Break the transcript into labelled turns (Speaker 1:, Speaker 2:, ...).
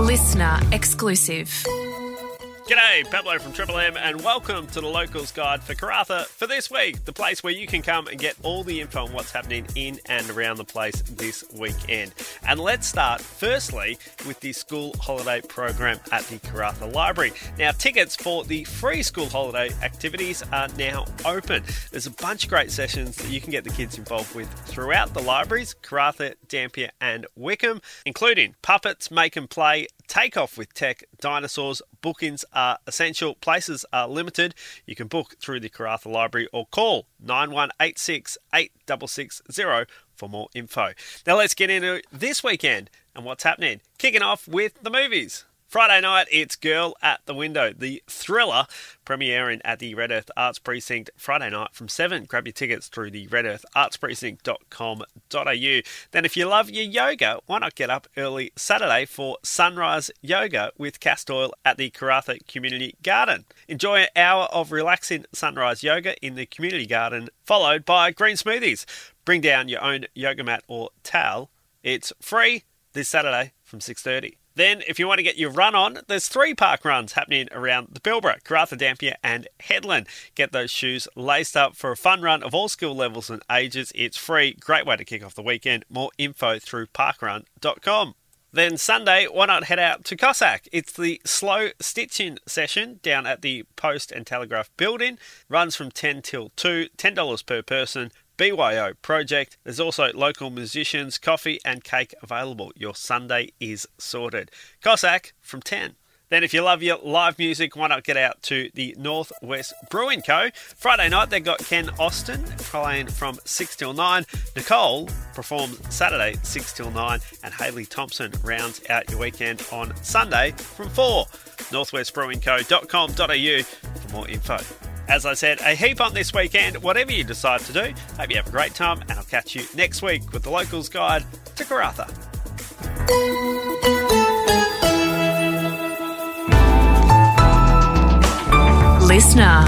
Speaker 1: Listener exclusive.
Speaker 2: G'day, Pablo from Triple M, and welcome to the Locals Guide for Karratha for this week, the place where you can come and get all the info on what's happening in and around the place this weekend. And let's start, firstly, with the school holiday program at the Karratha Library. Now, tickets for the free school holiday activities are now open. There's a bunch of great sessions that you can get the kids involved with throughout the libraries, Karratha, Dampier, and Wickham, including puppets, make and play, take off with tech, dinosaurs, bookings are essential, places are limited. You can book through the Karratha Library or call 9186 8660 for more info. Now let's get into this weekend and what's happening. Kicking off with the movies. Friday night, it's Girl at the Window, the thriller premiering at the Red Earth Arts Precinct Friday night from 7. Grab your tickets through the redearthartsprecinct.com.au. Then, if you love your yoga, why not get up early Saturday for Sunrise Yoga with Cast Oil at the Karratha Community Garden? Enjoy an hour of relaxing sunrise yoga in the community garden, followed by green smoothies. Bring down your own yoga mat or towel. It's free this Saturday from 6:30. Then, if you want to get your run on, there's three park runs happening around the Pilbara, Karratha, Dampier, and Hedland. Get those shoes laced up for a fun run of all skill levels and ages. It's free. Great way to kick off the weekend. More info through parkrun.com. Then Sunday, why not head out to Cossack? It's the slow stitching session down at the Post and Telegraph building. Runs from 10 till 2, $10 per person. BYO project. There's also local musicians, coffee, and cake available. Your Sunday is sorted. Cossack from 10. Then, if you love your live music, why not get out to the Northwest Brewing Co. Friday night, they've got Ken Austin playing from 6 till 9. Nicole performs Saturday, 6 till 9. And Haley Thompson rounds out your weekend on Sunday from 4. NorthwestBrewingCo.com.au for more info. As I said, a heap on this weekend, whatever you decide to do. Hope you have a great time, and I'll catch you next week with the Locals Guide to Karratha.
Speaker 1: Listener.